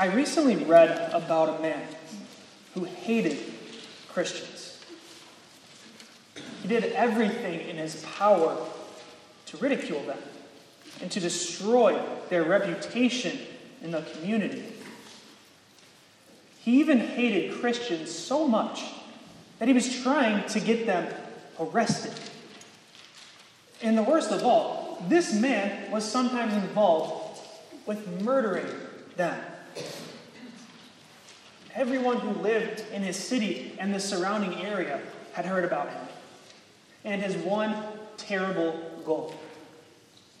I recently read about a man who hated Christians. He did everything in his power to ridicule them and to destroy their reputation in the community. He even hated Christians so much that he was trying to get them arrested. And the worst of all, this man was sometimes involved with murdering them. Everyone who lived in his city and the surrounding area had heard about him. And his one terrible goal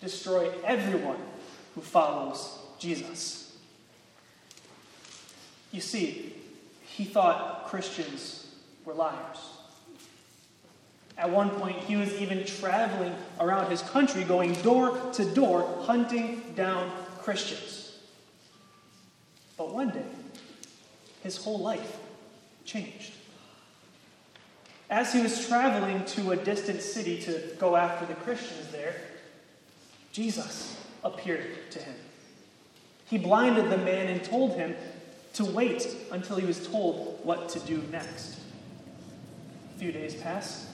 destroy everyone who follows Jesus. You see, he thought Christians were liars. At one point, he was even traveling around his country, going door to door, hunting down Christians. But one day, his whole life changed. As he was traveling to a distant city to go after the Christians there, Jesus appeared to him. He blinded the man and told him to wait until he was told what to do next. A few days passed,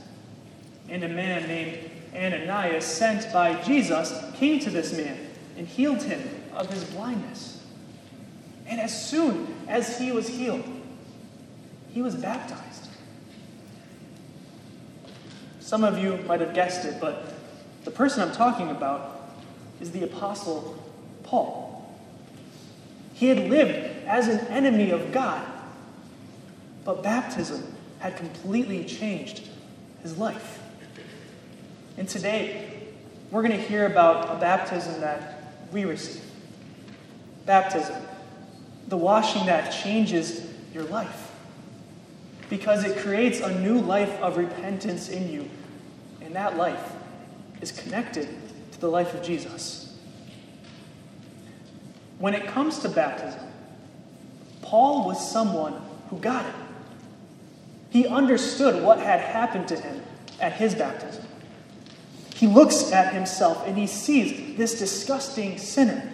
and a man named Ananias, sent by Jesus, came to this man and healed him of his blindness. And as soon as he was healed, he was baptized. Some of you might have guessed it, but the person I'm talking about is the Apostle Paul. He had lived as an enemy of God, but baptism had completely changed his life. And today, we're going to hear about a baptism that we receive. Baptism, the washing that changes your life. Because it creates a new life of repentance in you, and that life is connected to the life of Jesus. When it comes to baptism, Paul was someone who got it. He understood what had happened to him at his baptism. He looks at himself and he sees this disgusting sinner.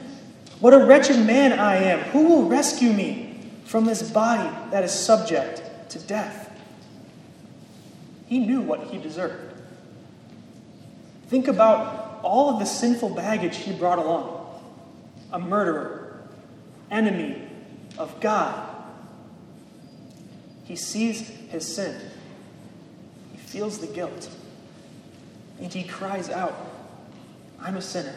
What a wretched man I am. Who will rescue me from this body that is subject to death? He knew what he deserved. Think about all of the sinful baggage he brought along a murderer, enemy of God. He sees his sin, he feels the guilt. And he cries out, I'm a sinner.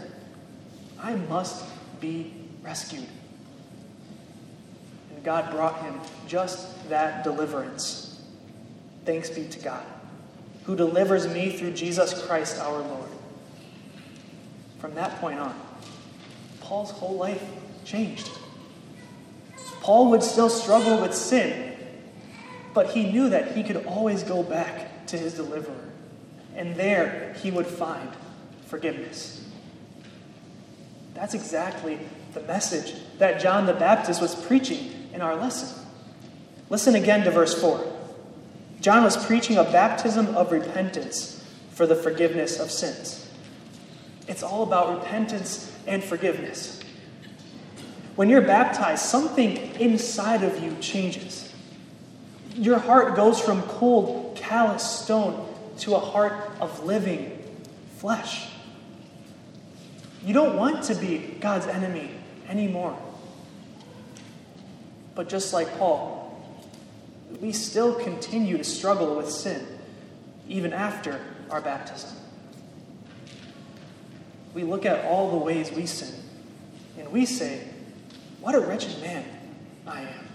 I must be rescued. And God brought him just that deliverance. Thanks be to God, who delivers me through Jesus Christ our Lord. From that point on, Paul's whole life changed. Paul would still struggle with sin, but he knew that he could always go back to his deliverer and there he would find forgiveness. That's exactly the message that John the Baptist was preaching in our lesson. Listen again to verse 4. John was preaching a baptism of repentance for the forgiveness of sins. It's all about repentance and forgiveness. When you're baptized, something inside of you changes. Your heart goes from cold, callous stone to a heart of living flesh. You don't want to be God's enemy anymore. But just like Paul, we still continue to struggle with sin even after our baptism. We look at all the ways we sin and we say, What a wretched man I am.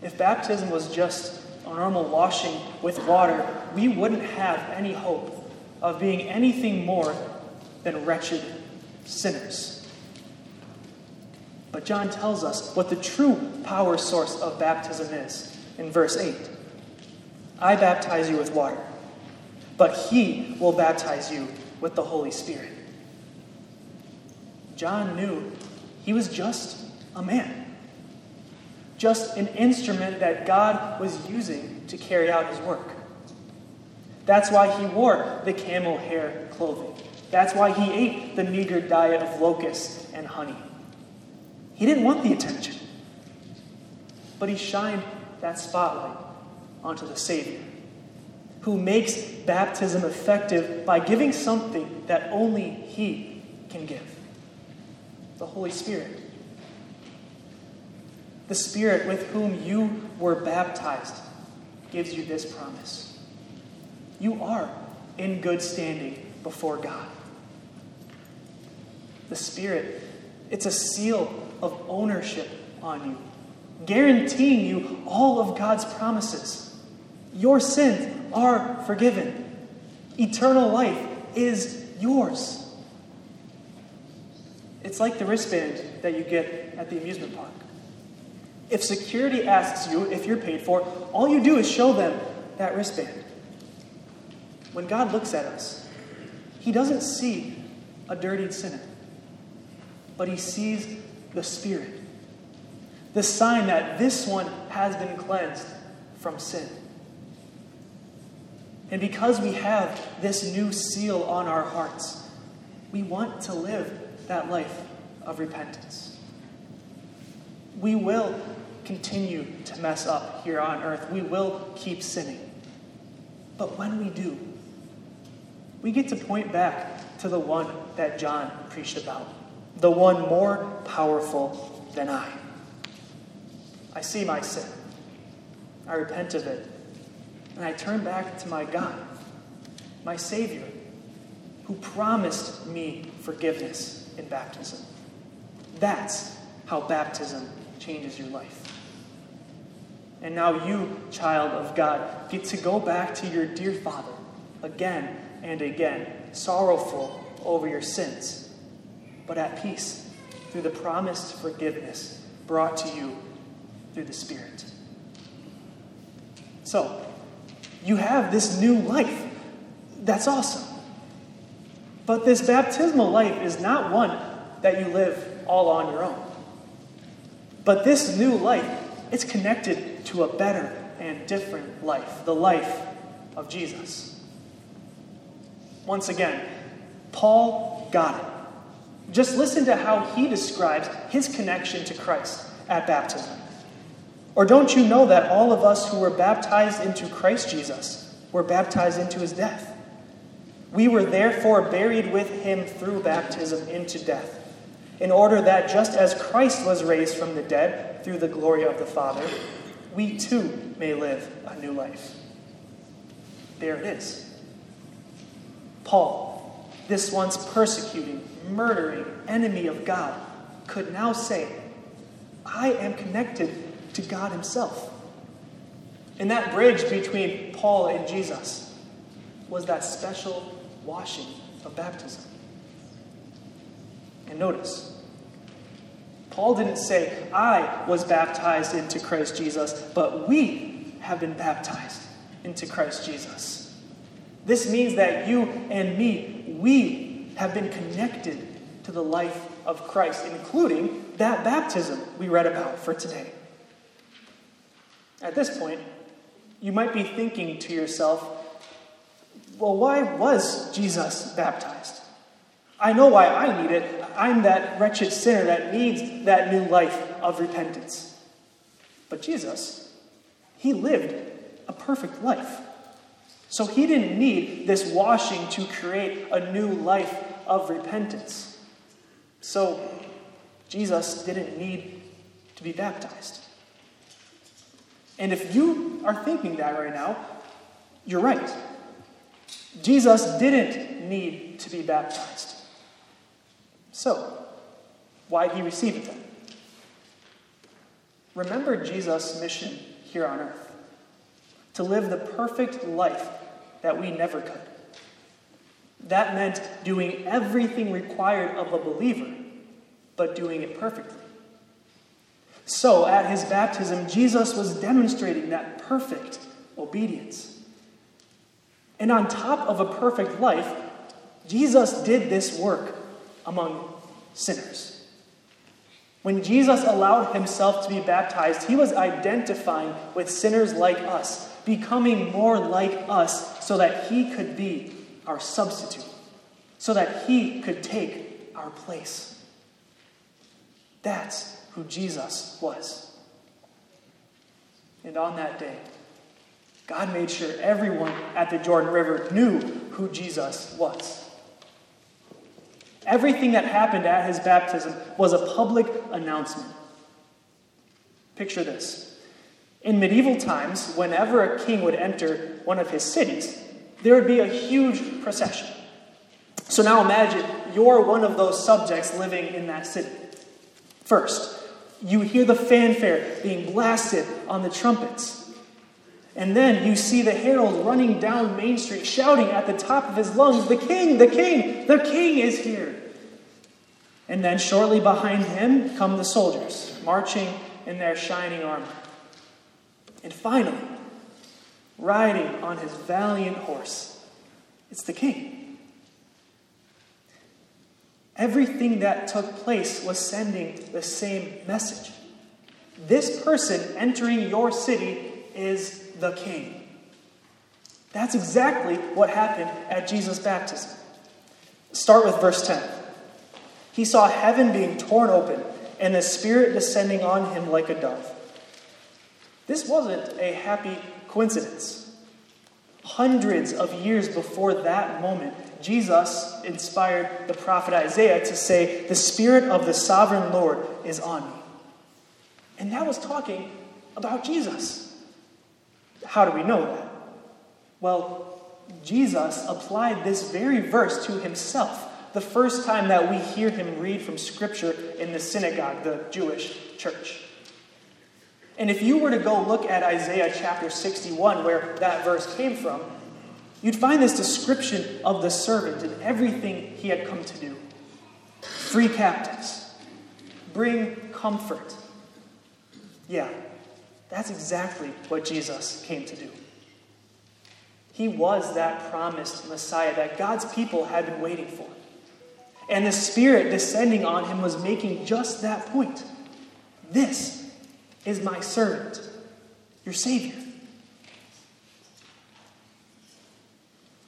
If baptism was just a normal washing with water, we wouldn't have any hope of being anything more than wretched sinners. But John tells us what the true power source of baptism is in verse 8 I baptize you with water, but he will baptize you with the Holy Spirit. John knew he was just a man just an instrument that God was using to carry out his work. That's why he wore the camel hair clothing. That's why he ate the meager diet of locusts and honey. He didn't want the attention, but he shined that spotlight onto the Savior, who makes baptism effective by giving something that only he can give the Holy Spirit. The Spirit with whom you were baptized gives you this promise. You are in good standing before God. The Spirit, it's a seal of ownership on you, guaranteeing you all of God's promises. Your sins are forgiven, eternal life is yours. It's like the wristband that you get at the amusement park. If security asks you if you're paid for, all you do is show them that wristband. When God looks at us, He doesn't see a dirtied sinner, but He sees the Spirit, the sign that this one has been cleansed from sin. And because we have this new seal on our hearts, we want to live that life of repentance. We will continue to mess up here on earth. We will keep sinning. But when we do, we get to point back to the one that John preached about, the one more powerful than I. I see my sin, I repent of it, and I turn back to my God, my Savior, who promised me forgiveness in baptism. That's how baptism changes your life. And now you, child of God, get to go back to your dear Father again and again, sorrowful over your sins, but at peace through the promised forgiveness brought to you through the Spirit. So, you have this new life. That's awesome. But this baptismal life is not one that you live all on your own. But this new life, it's connected to a better and different life, the life of Jesus. Once again, Paul got it. Just listen to how he describes his connection to Christ at baptism. Or don't you know that all of us who were baptized into Christ Jesus were baptized into his death? We were therefore buried with him through baptism into death in order that just as Christ was raised from the dead through the glory of the Father, we too may live a new life. There it is. Paul, this once persecuting, murdering enemy of God, could now say, I am connected to God Himself. And that bridge between Paul and Jesus was that special washing of baptism. And notice, Paul didn't say, I was baptized into Christ Jesus, but we have been baptized into Christ Jesus. This means that you and me, we have been connected to the life of Christ, including that baptism we read about for today. At this point, you might be thinking to yourself, well, why was Jesus baptized? I know why I need it. I'm that wretched sinner that needs that new life of repentance. But Jesus, he lived a perfect life. So he didn't need this washing to create a new life of repentance. So Jesus didn't need to be baptized. And if you are thinking that right now, you're right. Jesus didn't need to be baptized. So, why did he receive it then? Remember Jesus' mission here on earth to live the perfect life that we never could. That meant doing everything required of a believer, but doing it perfectly. So, at his baptism, Jesus was demonstrating that perfect obedience. And on top of a perfect life, Jesus did this work among sinners. When Jesus allowed himself to be baptized, he was identifying with sinners like us becoming more like us so that he could be our substitute, so that he could take our place. That's who Jesus was. And on that day, God made sure everyone at the Jordan River knew who Jesus was. Everything that happened at his baptism was a public announcement. Picture this. In medieval times, whenever a king would enter one of his cities, there would be a huge procession. So now imagine you're one of those subjects living in that city. First, you hear the fanfare being blasted on the trumpets. And then you see the herald running down Main Street shouting at the top of his lungs, The king, the king, the king is here. And then shortly behind him come the soldiers, marching in their shining armor. And finally, riding on his valiant horse, it's the king. Everything that took place was sending the same message. This person entering your city is the king. That's exactly what happened at Jesus' baptism. Start with verse 10. He saw heaven being torn open and the Spirit descending on him like a dove. This wasn't a happy coincidence. Hundreds of years before that moment, Jesus inspired the prophet Isaiah to say, The Spirit of the sovereign Lord is on me. And that was talking about Jesus. How do we know that? Well, Jesus applied this very verse to himself the first time that we hear him read from Scripture in the synagogue, the Jewish church. And if you were to go look at Isaiah chapter 61, where that verse came from, you'd find this description of the servant and everything he had come to do free captives, bring comfort. Yeah, that's exactly what Jesus came to do. He was that promised Messiah that God's people had been waiting for. And the Spirit descending on him was making just that point. This is my servant, your Savior.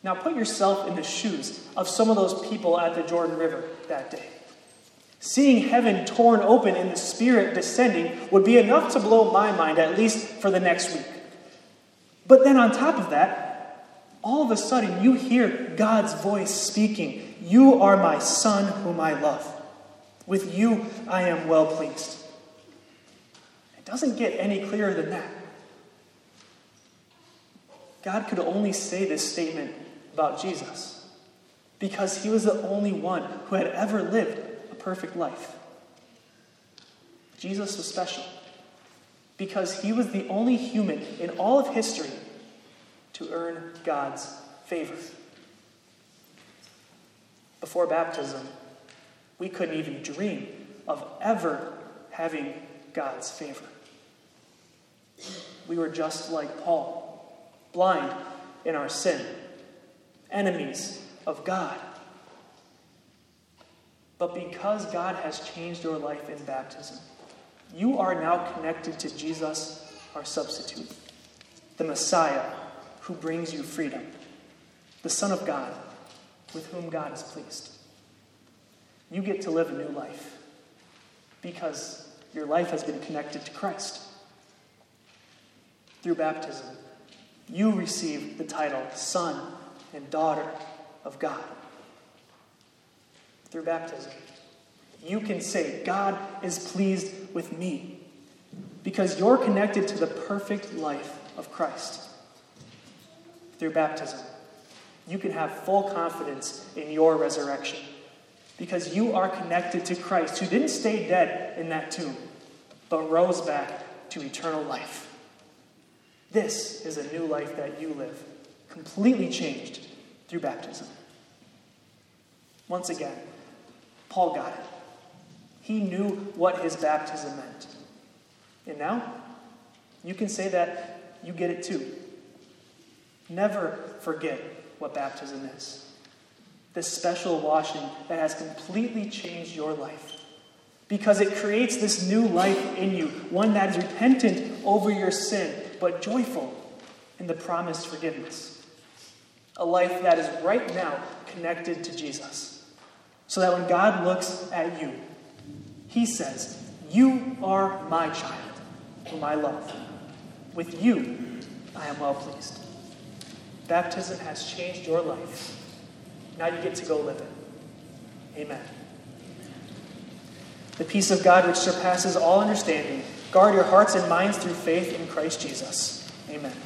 Now put yourself in the shoes of some of those people at the Jordan River that day. Seeing heaven torn open and the Spirit descending would be enough to blow my mind, at least for the next week. But then on top of that, all of a sudden you hear God's voice speaking you are my son whom I love. With you I am well pleased. It doesn't get any clearer than that. God could only say this statement about Jesus because he was the only one who had ever lived a perfect life. Jesus was special because he was the only human in all of history to earn God's favor before baptism, we couldn't even dream of ever having God's favor. We were just like Paul, blind in our sin, enemies of God. But because God has changed your life in baptism, you are now connected to Jesus, our substitute, the Messiah who brings you freedom, the Son of God with whom God is pleased. You get to live a new life because your life has been connected to Christ. Through baptism, you receive the title Son and Daughter of God. Through baptism, you can say, God is pleased with me because you're connected to the perfect life of Christ. Through baptism, you can have full confidence in your resurrection because you are connected to Christ, who didn't stay dead in that tomb, but rose back to eternal life. This is a new life that you live, completely changed through baptism. Once again, Paul got it. He knew what his baptism meant. And now, you can say that you get it too. Never forget what baptism is this special washing that has completely changed your life. Because it creates this new life in you, one that is repentant over your sin, but joyful in the promised forgiveness. A life that is right now connected to Jesus. So that when God looks at you, he says, You are my child, whom I love. With you, I am well pleased. Baptism has changed your life. Now you get to go live it. Amen. The peace of God, which surpasses all understanding, guard your hearts and minds through faith in Christ Jesus. Amen.